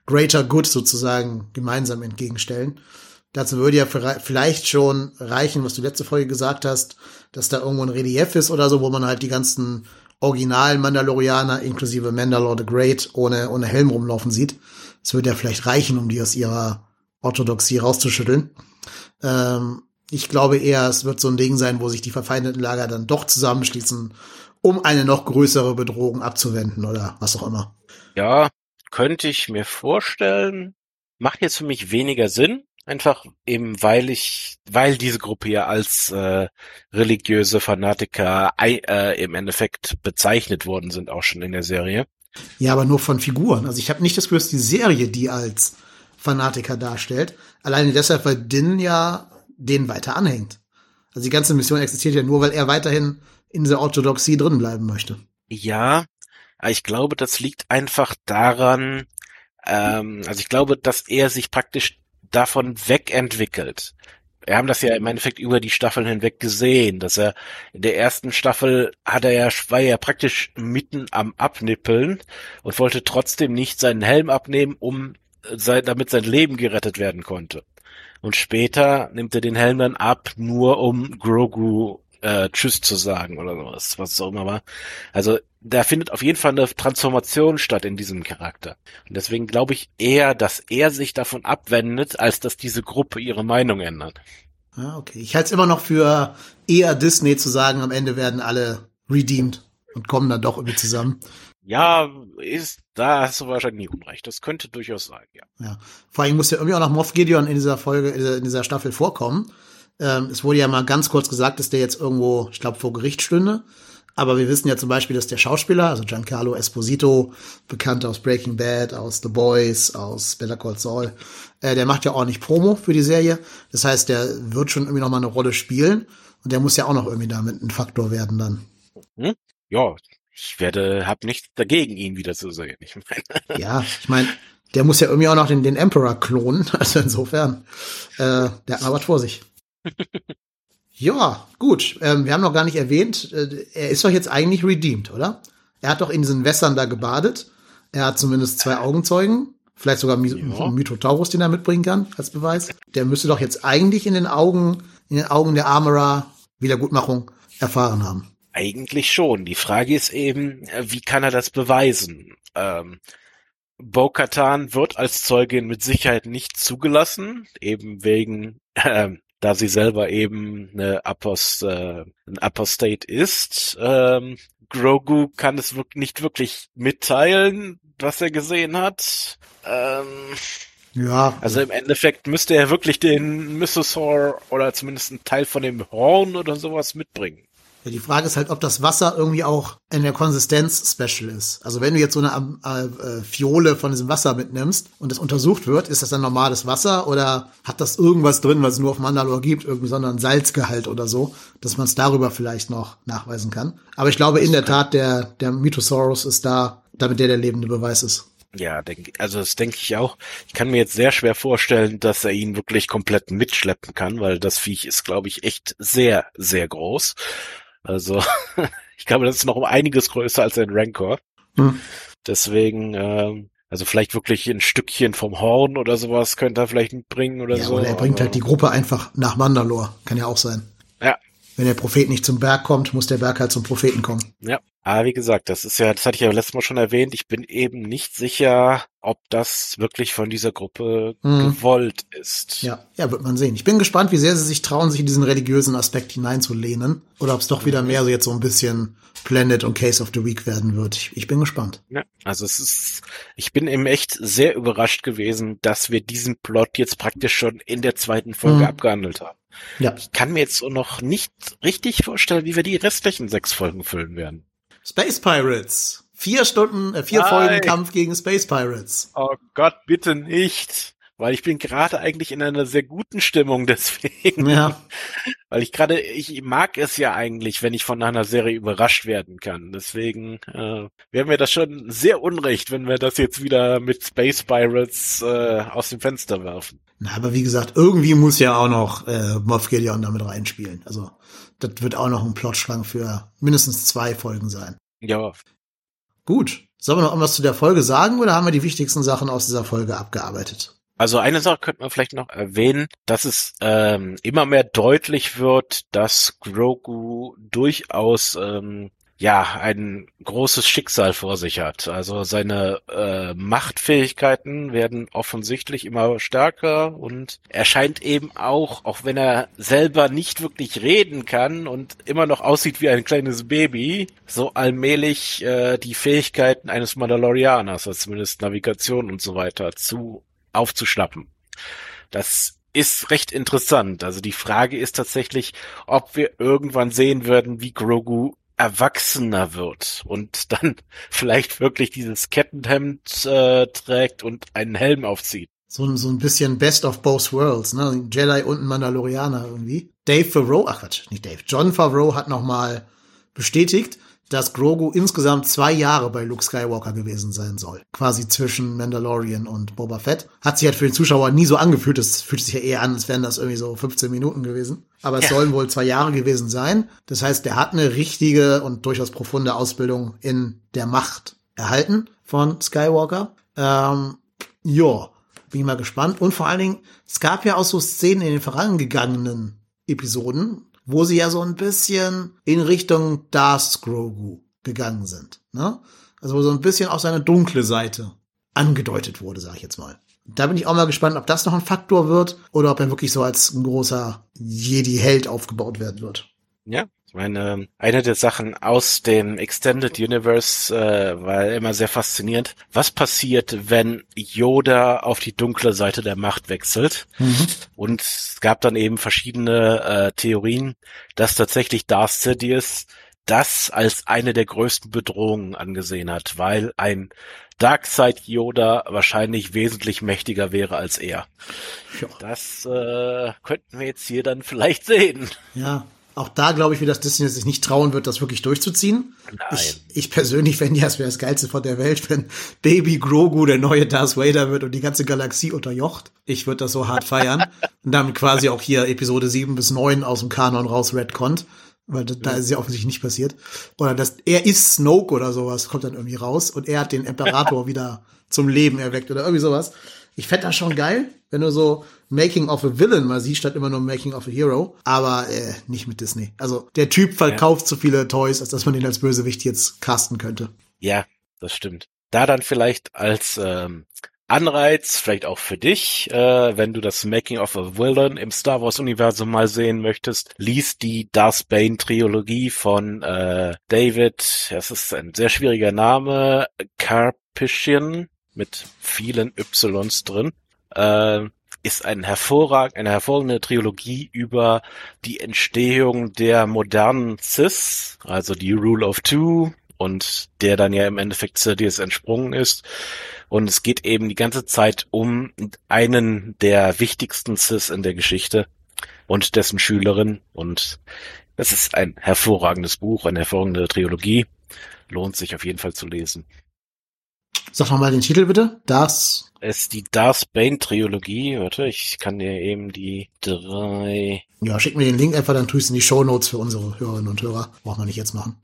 Greater Good sozusagen gemeinsam entgegenstellen. Dazu würde ja vielleicht schon reichen, was du letzte Folge gesagt hast, dass da irgendwo ein Relief ist oder so, wo man halt die ganzen originalen Mandalorianer inklusive Mandalore the Great ohne, ohne Helm rumlaufen sieht. Es würde ja vielleicht reichen, um die aus ihrer Orthodoxie rauszuschütteln. Ähm, ich glaube eher, es wird so ein Ding sein, wo sich die verfeindeten Lager dann doch zusammenschließen, um eine noch größere Bedrohung abzuwenden oder was auch immer. Ja, könnte ich mir vorstellen. Macht jetzt für mich weniger Sinn, Einfach eben, weil ich, weil diese Gruppe ja als äh, religiöse Fanatiker äh, im Endeffekt bezeichnet worden sind, auch schon in der Serie. Ja, aber nur von Figuren. Also ich habe nicht das Gefühl, dass die Serie die als Fanatiker darstellt. Alleine deshalb, weil Din ja denen weiter anhängt. Also die ganze Mission existiert ja nur, weil er weiterhin in dieser Orthodoxie drin bleiben möchte. Ja, ich glaube, das liegt einfach daran, ähm, also ich glaube, dass er sich praktisch davon wegentwickelt. Wir haben das ja im Endeffekt über die Staffeln hinweg gesehen, dass er in der ersten Staffel hat er ja, war ja praktisch mitten am Abnippeln und wollte trotzdem nicht seinen Helm abnehmen, um sein, damit sein Leben gerettet werden konnte. Und später nimmt er den Helm dann ab, nur um Grogu äh, Tschüss zu sagen oder sowas, was es auch immer war. Also da findet auf jeden Fall eine Transformation statt in diesem Charakter. Und deswegen glaube ich eher, dass er sich davon abwendet, als dass diese Gruppe ihre Meinung ändert. Ah, okay. Ich halte es immer noch für eher Disney zu sagen, am Ende werden alle redeemed und kommen dann doch irgendwie zusammen. Ja, ist, da hast du wahrscheinlich nie unrecht. Das könnte durchaus sein, ja. Ja. Vor allem muss ja irgendwie auch noch Moff Gideon in dieser Folge, in dieser Staffel vorkommen. Ähm, es wurde ja mal ganz kurz gesagt, dass der jetzt irgendwo, ich glaube, vor Gericht stünde. Aber wir wissen ja zum Beispiel, dass der Schauspieler, also Giancarlo Esposito, bekannt aus Breaking Bad, aus The Boys, aus Better Call Saul, äh, der macht ja ordentlich Promo für die Serie. Das heißt, der wird schon irgendwie noch mal eine Rolle spielen. Und der muss ja auch noch irgendwie damit ein Faktor werden dann. Hm? Ja, ich werde, hab nichts dagegen, ihn wieder zu sehen. Ich mein. ja, ich meine, der muss ja irgendwie auch noch den, den Emperor klonen. Also insofern, äh, der hat mal was vor sich. Ja, gut. Ähm, wir haben noch gar nicht erwähnt, äh, er ist doch jetzt eigentlich redeemed, oder? Er hat doch in diesen Wässern da gebadet. Er hat zumindest zwei Augenzeugen. Vielleicht sogar ja. Mythotaurus, den er mitbringen kann, als Beweis. Der müsste doch jetzt eigentlich in den Augen, in den Augen der Armorer Wiedergutmachung erfahren haben. Eigentlich schon. Die Frage ist eben, äh, wie kann er das beweisen? Ähm, Bo-Katan wird als Zeugin mit Sicherheit nicht zugelassen, eben wegen, äh, da sie selber eben eine Apost, äh, ein Apostate ist. Ähm, Grogu kann es wirklich nicht wirklich mitteilen, was er gesehen hat. Ähm, ja. Also im Endeffekt müsste er wirklich den Mythosaur oder zumindest einen Teil von dem Horn oder sowas mitbringen. Ja, die Frage ist halt, ob das Wasser irgendwie auch in der Konsistenz special ist. Also wenn du jetzt so eine äh, äh, Fiole von diesem Wasser mitnimmst und das untersucht wird, ist das dann normales Wasser oder hat das irgendwas drin, was es nur auf Mandalore gibt, irgendwie sondern Salzgehalt oder so, dass man es darüber vielleicht noch nachweisen kann. Aber ich glaube in der Tat, der, der Mythosaurus ist da, damit der der lebende Beweis ist. Ja, denke, also das denke ich auch. Ich kann mir jetzt sehr schwer vorstellen, dass er ihn wirklich komplett mitschleppen kann, weil das Viech ist, glaube ich, echt sehr, sehr groß. Also ich glaube, das ist noch um einiges größer als ein Rancor. Hm. Deswegen, ähm, also vielleicht wirklich ein Stückchen vom Horn oder sowas könnte er vielleicht mitbringen oder ja, so. Oder er bringt halt die Gruppe einfach nach Mandalore. Kann ja auch sein. Ja. Wenn der Prophet nicht zum Berg kommt, muss der Berg halt zum Propheten kommen. Ja. Aber wie gesagt, das ist ja, das hatte ich ja letztes Mal schon erwähnt, ich bin eben nicht sicher, ob das wirklich von dieser Gruppe mhm. gewollt ist. Ja, ja, wird man sehen. Ich bin gespannt, wie sehr sie sich trauen, sich in diesen religiösen Aspekt hineinzulehnen. Oder ob es doch wieder mehr so jetzt so ein bisschen Planet und Case of the Week werden wird. Ich, ich bin gespannt. Ja, also es ist, ich bin eben echt sehr überrascht gewesen, dass wir diesen Plot jetzt praktisch schon in der zweiten Folge mhm. abgehandelt haben. Ja. Ich kann mir jetzt so noch nicht richtig vorstellen, wie wir die restlichen sechs Folgen füllen werden. Space Pirates. Vier Stunden, äh, vier Nein. Folgen Kampf gegen Space Pirates. Oh Gott, bitte nicht. Weil ich bin gerade eigentlich in einer sehr guten Stimmung deswegen. Ja. Weil ich gerade, ich mag es ja eigentlich, wenn ich von einer Serie überrascht werden kann. Deswegen äh, wäre mir das schon sehr unrecht, wenn wir das jetzt wieder mit Space Pirates äh, aus dem Fenster werfen. Na, aber wie gesagt, irgendwie muss ja auch noch äh, Moff Gideon damit reinspielen. Also das wird auch noch ein Plotschrank für mindestens zwei Folgen sein. Ja. Gut. Sollen wir noch irgendwas zu der Folge sagen oder haben wir die wichtigsten Sachen aus dieser Folge abgearbeitet? Also eine Sache könnte man vielleicht noch erwähnen, dass es ähm, immer mehr deutlich wird, dass Grogu durchaus ähm, ja, ein großes Schicksal vor sich hat. Also seine äh, Machtfähigkeiten werden offensichtlich immer stärker und er scheint eben auch, auch wenn er selber nicht wirklich reden kann und immer noch aussieht wie ein kleines Baby, so allmählich äh, die Fähigkeiten eines Mandalorianers, also zumindest Navigation und so weiter, zu aufzuschnappen. Das ist recht interessant. Also die Frage ist tatsächlich, ob wir irgendwann sehen würden, wie Grogu erwachsener wird und dann vielleicht wirklich dieses Kettenhemd äh, trägt und einen Helm aufzieht. So, so ein bisschen Best of Both Worlds, ne? Jedi und ein Mandalorianer irgendwie. Dave Favreau, ach Quatsch, nicht Dave, John Favreau hat noch mal bestätigt, dass Grogu insgesamt zwei Jahre bei Luke Skywalker gewesen sein soll. Quasi zwischen Mandalorian und Boba Fett. Hat sich halt für den Zuschauer nie so angefühlt. Es fühlt sich ja eher an, als wären das irgendwie so 15 Minuten gewesen. Aber es ja. sollen wohl zwei Jahre gewesen sein. Das heißt, der hat eine richtige und durchaus profunde Ausbildung in der Macht erhalten von Skywalker. Ähm, ja, bin ich mal gespannt. Und vor allen Dingen, es gab ja auch so Szenen in den vorangegangenen Episoden, wo sie ja so ein bisschen in Richtung Darth Grogu gegangen sind. Ne? Also wo so ein bisschen auch seine dunkle Seite angedeutet wurde, sag ich jetzt mal. Da bin ich auch mal gespannt, ob das noch ein Faktor wird oder ob er wirklich so als ein großer Jedi-Held aufgebaut werden wird. Ja, ich meine, eine der Sachen aus dem Extended Universe äh, war immer sehr faszinierend. Was passiert, wenn Yoda auf die dunkle Seite der Macht wechselt? Mhm. Und es gab dann eben verschiedene äh, Theorien, dass tatsächlich Darth Sidious das als eine der größten Bedrohungen angesehen hat, weil ein Darkseid Yoda wahrscheinlich wesentlich mächtiger wäre als er. Ja. Das äh, könnten wir jetzt hier dann vielleicht sehen. Ja, Auch da glaube ich, wie das Disney sich nicht trauen wird, das wirklich durchzuziehen. Nein. Ich, ich persönlich fände ja, es wäre das Geilste von der Welt, wenn Baby Grogu der neue Darth Vader wird und die ganze Galaxie unterjocht. Ich würde das so hart feiern. Und damit quasi auch hier Episode 7 bis 9 aus dem Kanon raus redconnt. Weil da, da ist es ja offensichtlich nicht passiert. Oder dass er ist Snoke oder sowas, kommt dann irgendwie raus und er hat den Imperator wieder zum Leben erweckt oder irgendwie sowas. Ich fände das schon geil, wenn du so Making of a Villain mal siehst, statt immer nur Making of a Hero. Aber äh, nicht mit Disney. Also der Typ verkauft zu viele Toys, als dass man ihn als Bösewicht jetzt casten könnte. Ja, das stimmt. Da dann vielleicht als ähm, Anreiz, vielleicht auch für dich, äh, wenn du das Making of a Villain im Star Wars Universum mal sehen möchtest, lies die Darth Bane Trilogie von äh, David, das ist ein sehr schwieriger Name, Carpishian mit vielen Ys drin. Äh, ist ein hervorrag eine hervorragende Trilogie über die Entstehung der modernen Cis, also die Rule of Two und der dann ja im Endeffekt Sidious entsprungen ist. Und es geht eben die ganze Zeit um einen der wichtigsten Cis in der Geschichte und dessen Schülerin. Und das ist ein hervorragendes Buch, eine hervorragende Trilogie. Lohnt sich auf jeden Fall zu lesen. Sag noch mal den Titel bitte. Das Es ist die Darth Bane Trilogie. Warte, ich kann dir eben die drei. Ja, schick mir den Link einfach, dann tue ich es in die Show Notes für unsere Hörerinnen und Hörer. Braucht man nicht jetzt machen.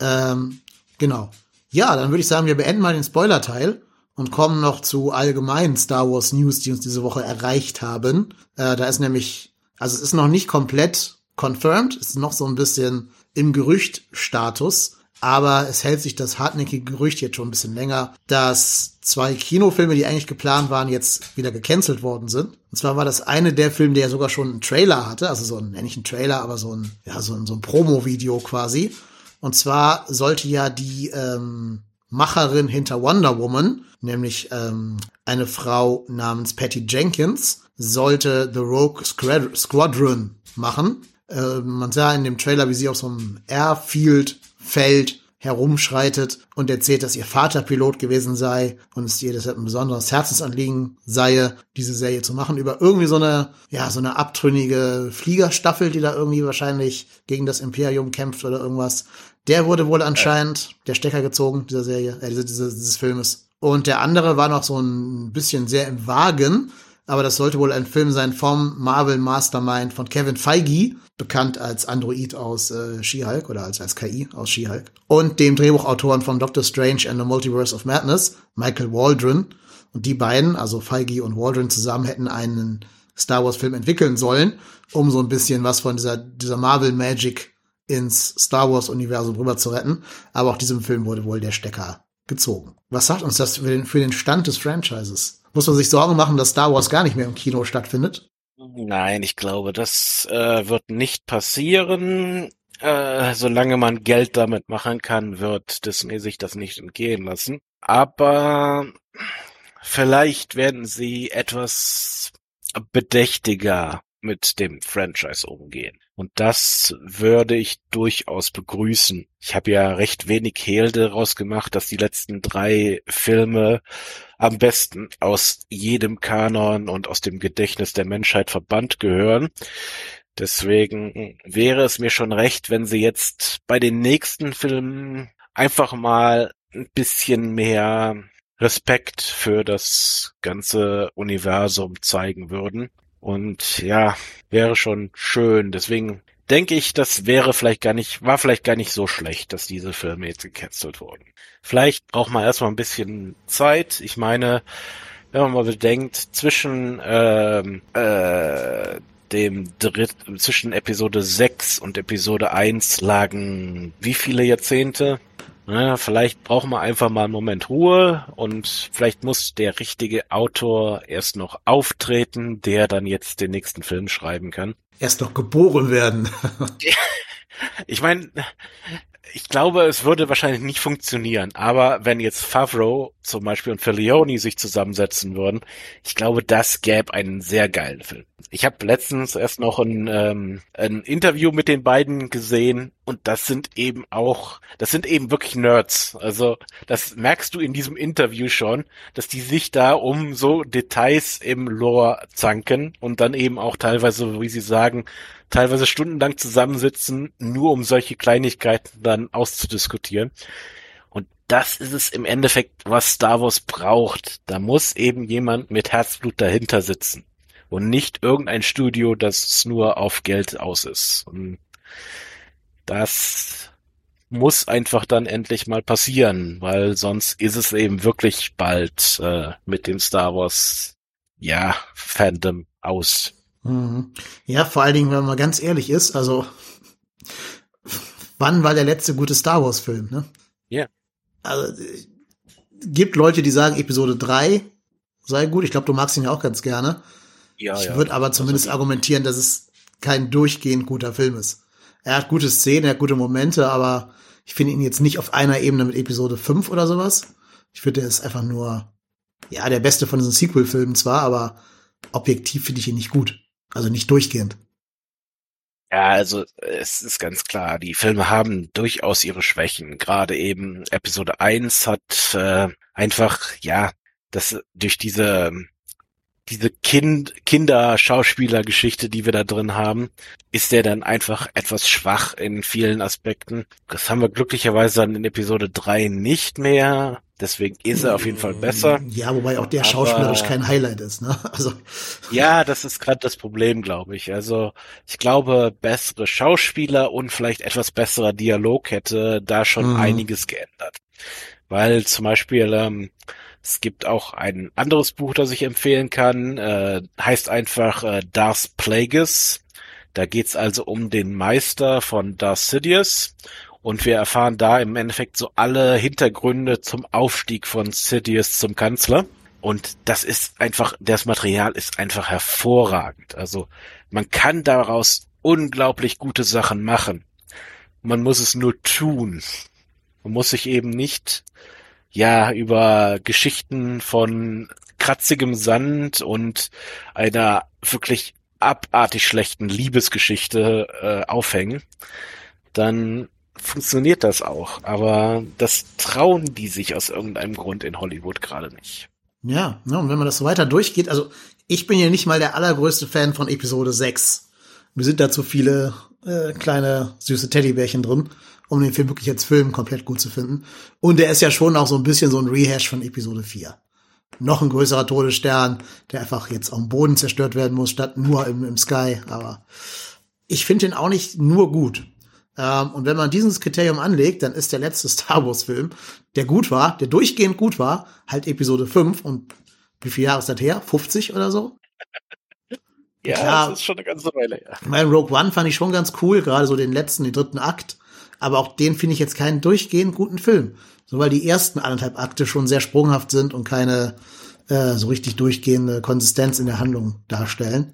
Ähm, genau. Ja, dann würde ich sagen, wir beenden mal den Spoiler-Teil und kommen noch zu allgemeinen Star Wars News, die uns diese Woche erreicht haben. Äh, da ist nämlich, also es ist noch nicht komplett confirmed, es ist noch so ein bisschen im Gerüchtstatus. Aber es hält sich das hartnäckige Gerücht jetzt schon ein bisschen länger, dass zwei Kinofilme, die eigentlich geplant waren, jetzt wieder gecancelt worden sind. Und zwar war das eine der Filme, der sogar schon einen Trailer hatte, also so ein, nicht ein Trailer, aber so ein, ja, so ein, so ein Promo-Video quasi. Und zwar sollte ja die ähm, Macherin hinter Wonder Woman, nämlich ähm, eine Frau namens Patty Jenkins, sollte The Rogue Squad- Squadron machen. Äh, man sah in dem Trailer, wie sie auf so einem Airfield Feld herumschreitet und erzählt, dass ihr Vater Pilot gewesen sei und es ihr deshalb ein besonderes Herzensanliegen sei, diese Serie zu machen über irgendwie so eine, ja, so eine abtrünnige Fliegerstaffel, die da irgendwie wahrscheinlich gegen das Imperium kämpft oder irgendwas. Der wurde wohl anscheinend der Stecker gezogen, dieser Serie, äh, dieses, dieses Filmes. Und der andere war noch so ein bisschen sehr im Wagen, aber das sollte wohl ein Film sein vom Marvel Mastermind von Kevin Feige, bekannt als Android aus äh, She-Hulk oder als, als KI aus She-Hulk. Und dem Drehbuchautoren von Doctor Strange and the Multiverse of Madness, Michael Waldron. Und die beiden, also Feige und Waldron zusammen, hätten einen Star Wars-Film entwickeln sollen, um so ein bisschen was von dieser, dieser Marvel-Magic ins Star Wars-Universum rüber zu retten. Aber auch diesem Film wurde wohl der Stecker gezogen. Was sagt uns das für den, für den Stand des Franchises? Muss man sich Sorgen machen, dass Star Wars gar nicht mehr im Kino stattfindet? Nein, ich glaube, das äh, wird nicht passieren. Äh, solange man Geld damit machen kann, wird Disney sich das nicht entgehen lassen. Aber vielleicht werden sie etwas bedächtiger mit dem Franchise umgehen. Und das würde ich durchaus begrüßen. Ich habe ja recht wenig Hehl daraus gemacht, dass die letzten drei Filme am besten aus jedem Kanon und aus dem Gedächtnis der Menschheit verbannt gehören. Deswegen wäre es mir schon recht, wenn sie jetzt bei den nächsten Filmen einfach mal ein bisschen mehr Respekt für das ganze Universum zeigen würden. Und ja, wäre schon schön. Deswegen denke ich, das wäre vielleicht gar nicht, war vielleicht gar nicht so schlecht, dass diese Filme jetzt gecancelt wurden. Vielleicht braucht man erstmal ein bisschen Zeit. Ich meine, wenn man mal bedenkt, zwischen ähm, äh, dem Dritt, zwischen Episode 6 und Episode 1 lagen wie viele Jahrzehnte? Ja, vielleicht brauchen wir einfach mal einen Moment Ruhe und vielleicht muss der richtige Autor erst noch auftreten, der dann jetzt den nächsten Film schreiben kann. Erst noch geboren werden. Ich meine, ich glaube, es würde wahrscheinlich nicht funktionieren, aber wenn jetzt Favreau zum Beispiel und Filioni sich zusammensetzen würden, ich glaube, das gäbe einen sehr geilen Film. Ich habe letztens erst noch ein, ähm, ein Interview mit den beiden gesehen und das sind eben auch, das sind eben wirklich Nerds. Also das merkst du in diesem Interview schon, dass die sich da um so Details im Lore zanken und dann eben auch teilweise, wie sie sagen, teilweise stundenlang zusammensitzen, nur um solche Kleinigkeiten dann auszudiskutieren. Und das ist es im Endeffekt, was Star Wars braucht. Da muss eben jemand mit Herzblut dahinter sitzen. Und nicht irgendein Studio, das nur auf Geld aus ist. Und das muss einfach dann endlich mal passieren, weil sonst ist es eben wirklich bald äh, mit dem Star Wars ja Fandom aus. Mhm. Ja, vor allen Dingen, wenn man ganz ehrlich ist, also wann war der letzte gute Star Wars Film, ne? Ja. Yeah. Also gibt Leute, die sagen Episode 3 sei gut, ich glaube, du magst ihn ja auch ganz gerne. Ja, ich ja. würde aber zumindest also, argumentieren, dass es kein durchgehend guter Film ist. Er hat gute Szenen, er hat gute Momente, aber ich finde ihn jetzt nicht auf einer Ebene mit Episode 5 oder sowas. Ich finde, er ist einfach nur, ja, der beste von diesen Sequel-Filmen zwar, aber objektiv finde ich ihn nicht gut. Also nicht durchgehend. Ja, also es ist ganz klar, die Filme haben durchaus ihre Schwächen. Gerade eben Episode 1 hat äh, einfach, ja, das durch diese diese kind Kinder-Schauspieler-Geschichte, die wir da drin haben, ist der dann einfach etwas schwach in vielen Aspekten. Das haben wir glücklicherweise dann in Episode 3 nicht mehr. Deswegen ist er auf jeden Fall besser. Ja, wobei auch der Aber, schauspielerisch kein Highlight ist, ne? Also. Ja, das ist gerade das Problem, glaube ich. Also, ich glaube, bessere Schauspieler und vielleicht etwas besserer Dialog hätte da schon mhm. einiges geändert. Weil zum Beispiel, ähm, es gibt auch ein anderes Buch, das ich empfehlen kann, äh, heißt einfach äh, Darth Plagueis. Da geht's also um den Meister von Darth Sidious und wir erfahren da im Endeffekt so alle Hintergründe zum Aufstieg von Sidious zum Kanzler. Und das ist einfach, das Material ist einfach hervorragend. Also man kann daraus unglaublich gute Sachen machen. Man muss es nur tun. Man muss sich eben nicht ja, über Geschichten von kratzigem Sand und einer wirklich abartig schlechten Liebesgeschichte äh, aufhängen, dann funktioniert das auch. Aber das trauen die sich aus irgendeinem Grund in Hollywood gerade nicht. Ja, ne, und wenn man das so weiter durchgeht, also ich bin ja nicht mal der allergrößte Fan von Episode 6. Mir sind da zu viele äh, kleine süße Teddybärchen drin um den Film wirklich als Film komplett gut zu finden. Und der ist ja schon auch so ein bisschen so ein Rehash von Episode 4. Noch ein größerer Todesstern, der einfach jetzt am Boden zerstört werden muss, statt nur im, im Sky. Aber ich finde den auch nicht nur gut. Ähm, und wenn man dieses Kriterium anlegt, dann ist der letzte Star Wars-Film, der gut war, der durchgehend gut war, halt Episode 5. Und wie viele Jahre ist das her? 50 oder so? Ja, Klar, das ist schon eine ganze Weile, ja. Mein Rogue One fand ich schon ganz cool, gerade so den letzten, den dritten Akt. Aber auch den finde ich jetzt keinen durchgehend guten Film. So weil die ersten anderthalb Akte schon sehr sprunghaft sind und keine äh, so richtig durchgehende Konsistenz in der Handlung darstellen.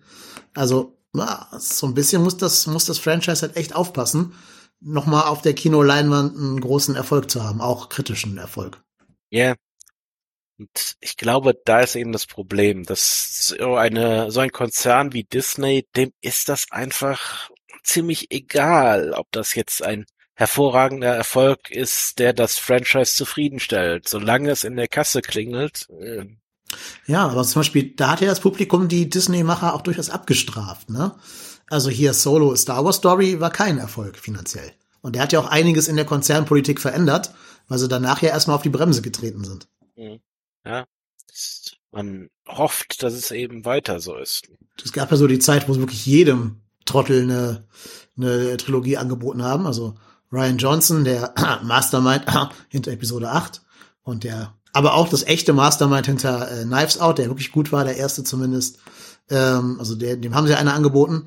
Also, na, so ein bisschen muss das, muss das Franchise halt echt aufpassen, nochmal auf der Kinoleinwand einen großen Erfolg zu haben, auch kritischen Erfolg. Ja. Yeah. Und ich glaube, da ist eben das Problem, dass so eine, so ein Konzern wie Disney, dem ist das einfach ziemlich egal, ob das jetzt ein hervorragender Erfolg ist, der das Franchise zufriedenstellt. Solange es in der Kasse klingelt. Äh. Ja, aber zum Beispiel, da hat ja das Publikum die Disney-Macher auch durchaus abgestraft, ne? Also hier Solo Star Wars Story war kein Erfolg finanziell. Und der hat ja auch einiges in der Konzernpolitik verändert, weil sie danach ja erstmal auf die Bremse getreten sind. Mhm. Ja. Man hofft, dass es eben weiter so ist. Es gab ja so die Zeit, wo es wirklich jedem Trottel eine, eine Trilogie angeboten haben. Also Ryan Johnson, der Mastermind hinter Episode 8 und der, aber auch das echte Mastermind hinter äh, Knives Out, der wirklich gut war, der erste zumindest. Ähm, also der, dem haben sie eine angeboten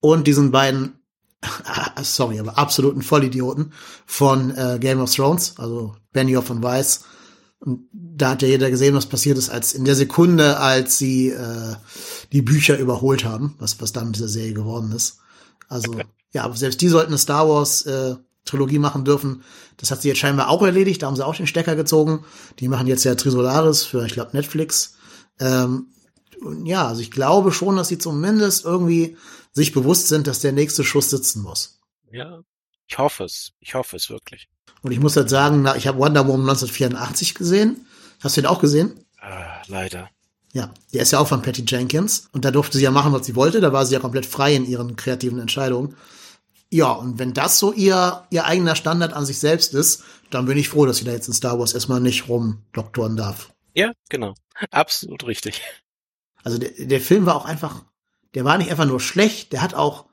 und diesen beiden, sorry, aber absoluten Vollidioten von äh, Game of Thrones, also Benioff und Weiss. Und da hat ja jeder gesehen, was passiert ist, als in der Sekunde, als sie äh, die Bücher überholt haben, was, was dann mit dieser Serie geworden ist. Also, ja, selbst die sollten eine Star Wars äh, Trilogie machen dürfen. Das hat sie jetzt scheinbar auch erledigt, da haben sie auch den Stecker gezogen. Die machen jetzt ja Trisolaris für, ich glaube, Netflix. Ähm, ja, also ich glaube schon, dass sie zumindest irgendwie sich bewusst sind, dass der nächste Schuss sitzen muss. Ja, ich hoffe es. Ich hoffe es wirklich. Und ich muss halt sagen, ich habe Wonder Woman 1984 gesehen. Hast du den auch gesehen? Ah, leider. Ja, die ist ja auch von Patty Jenkins und da durfte sie ja machen, was sie wollte. Da war sie ja komplett frei in ihren kreativen Entscheidungen. Ja, und wenn das so ihr, ihr eigener Standard an sich selbst ist, dann bin ich froh, dass sie da jetzt in Star Wars erstmal nicht rumdoktoren darf. Ja, genau. Absolut richtig. Also der, der Film war auch einfach, der war nicht einfach nur schlecht, der hat auch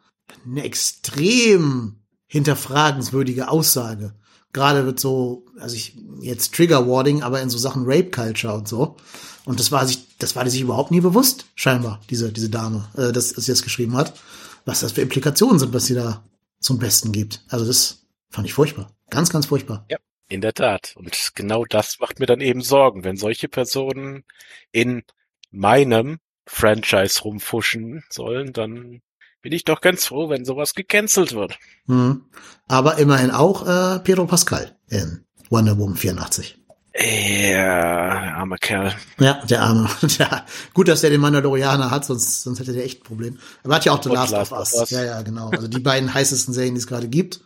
eine extrem hinterfragenswürdige Aussage. Gerade wird so, also ich jetzt Trigger Warning, aber in so Sachen Rape Culture und so. Und das war sich, das war sich überhaupt nie bewusst, scheinbar, diese, diese Dame, äh, dass, dass sie das geschrieben hat, was das für Implikationen sind, was sie da zum Besten gibt. Also das fand ich furchtbar. Ganz, ganz furchtbar. Ja, in der Tat. Und genau das macht mir dann eben Sorgen, wenn solche Personen in meinem Franchise rumfuschen sollen, dann bin ich doch ganz froh, wenn sowas gecancelt wird. Mhm. Aber immerhin auch äh, Pedro Pascal in Wonder Woman 84. Ja, der arme Kerl. Ja, der arme. Ja, gut, dass der den Mandalorianer hat, sonst, sonst hätte der echt ein Problem. Aber er hat ja auch The Last, Last, of Us. Us. Ja, ja, genau. Also die beiden heißesten Serien, die es gerade gibt.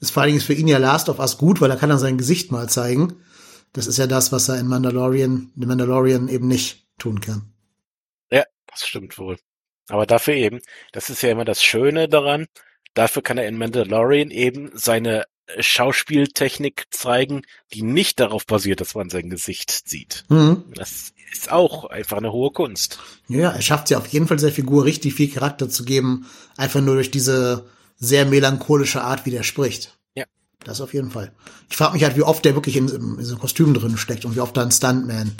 Ist vor allen Dingen für ihn ja Last of Us gut, weil er kann dann sein Gesicht mal zeigen. Das ist ja das, was er in Mandalorian, The Mandalorian eben nicht tun kann. Das stimmt wohl. Aber dafür eben, das ist ja immer das Schöne daran, dafür kann er in Mandalorian eben seine Schauspieltechnik zeigen, die nicht darauf basiert, dass man sein Gesicht sieht. Mhm. Das ist auch einfach eine hohe Kunst. Ja, er schafft ja auf jeden Fall der Figur richtig viel Charakter zu geben, einfach nur durch diese sehr melancholische Art, wie der spricht. Ja. Das auf jeden Fall. Ich frage mich halt, wie oft der wirklich in, in so einem Kostüm drin steckt und wie oft da ein Stuntman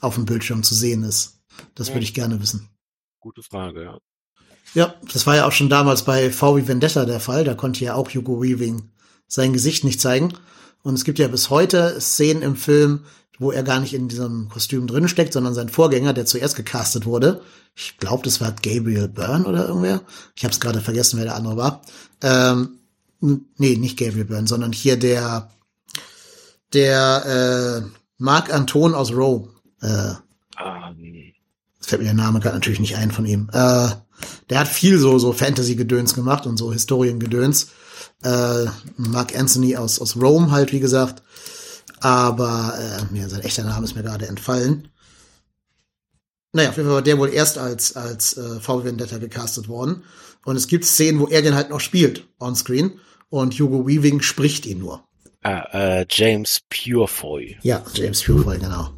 auf dem Bildschirm zu sehen ist. Das ja. würde ich gerne wissen. Gute Frage, ja. Ja, das war ja auch schon damals bei VW Vendetta der Fall. Da konnte ja auch Hugo Weaving sein Gesicht nicht zeigen. Und es gibt ja bis heute Szenen im Film, wo er gar nicht in diesem Kostüm drin steckt, sondern sein Vorgänger, der zuerst gecastet wurde. Ich glaube, das war Gabriel Byrne oder irgendwer. Ich habe es gerade vergessen, wer der andere war. Ähm, nee, nicht Gabriel Byrne, sondern hier der der äh, Marc Anton aus Rome. Äh, um, fällt mir der Name gerade natürlich nicht ein von ihm. Äh, der hat viel so, so Fantasy-Gedöns gemacht und so Historien-Gedöns. Äh, Mark Anthony aus, aus Rome halt, wie gesagt. Aber äh, ja, sein echter Name ist mir gerade entfallen. Naja, auf jeden Fall war der wohl erst als, als äh, V Vendetta gecastet worden. Und es gibt Szenen, wo er den halt noch spielt, onscreen. Und Hugo Weaving spricht ihn nur. Ah, äh, James Purefoy. Ja, James Purefoy, genau.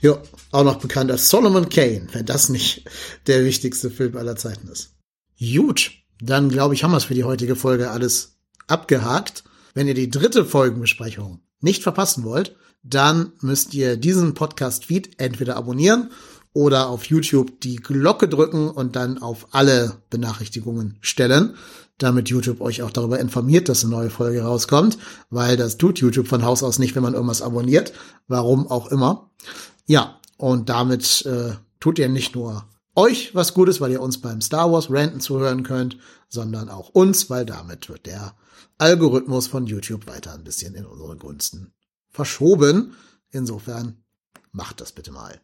Ja, auch noch bekannt als Solomon Kane, wenn das nicht der wichtigste Film aller Zeiten ist. Gut, dann glaube ich, haben wir es für die heutige Folge alles abgehakt. Wenn ihr die dritte Folgenbesprechung nicht verpassen wollt, dann müsst ihr diesen Podcast-Feed entweder abonnieren oder auf YouTube die Glocke drücken und dann auf alle Benachrichtigungen stellen, damit YouTube euch auch darüber informiert, dass eine neue Folge rauskommt, weil das tut YouTube von Haus aus nicht, wenn man irgendwas abonniert, warum auch immer. Ja, und damit äh, tut ihr nicht nur euch was Gutes, weil ihr uns beim Star Wars Ranten zuhören könnt, sondern auch uns, weil damit wird der Algorithmus von YouTube weiter ein bisschen in unsere Gunsten verschoben. Insofern macht das bitte mal.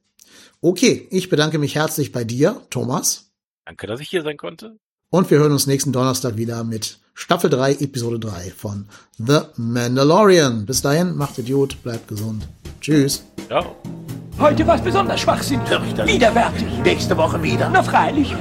Okay, ich bedanke mich herzlich bei dir, Thomas. Danke, dass ich hier sein konnte. Und wir hören uns nächsten Donnerstag wieder mit Staffel 3, Episode 3 von The Mandalorian. Bis dahin, macht Idiot, bleibt gesund. Tschüss. Ciao. Heute war es besonders schwachsinnig. Fürchterlich. Widerwärtig. Nächste Woche wieder. Na freilich.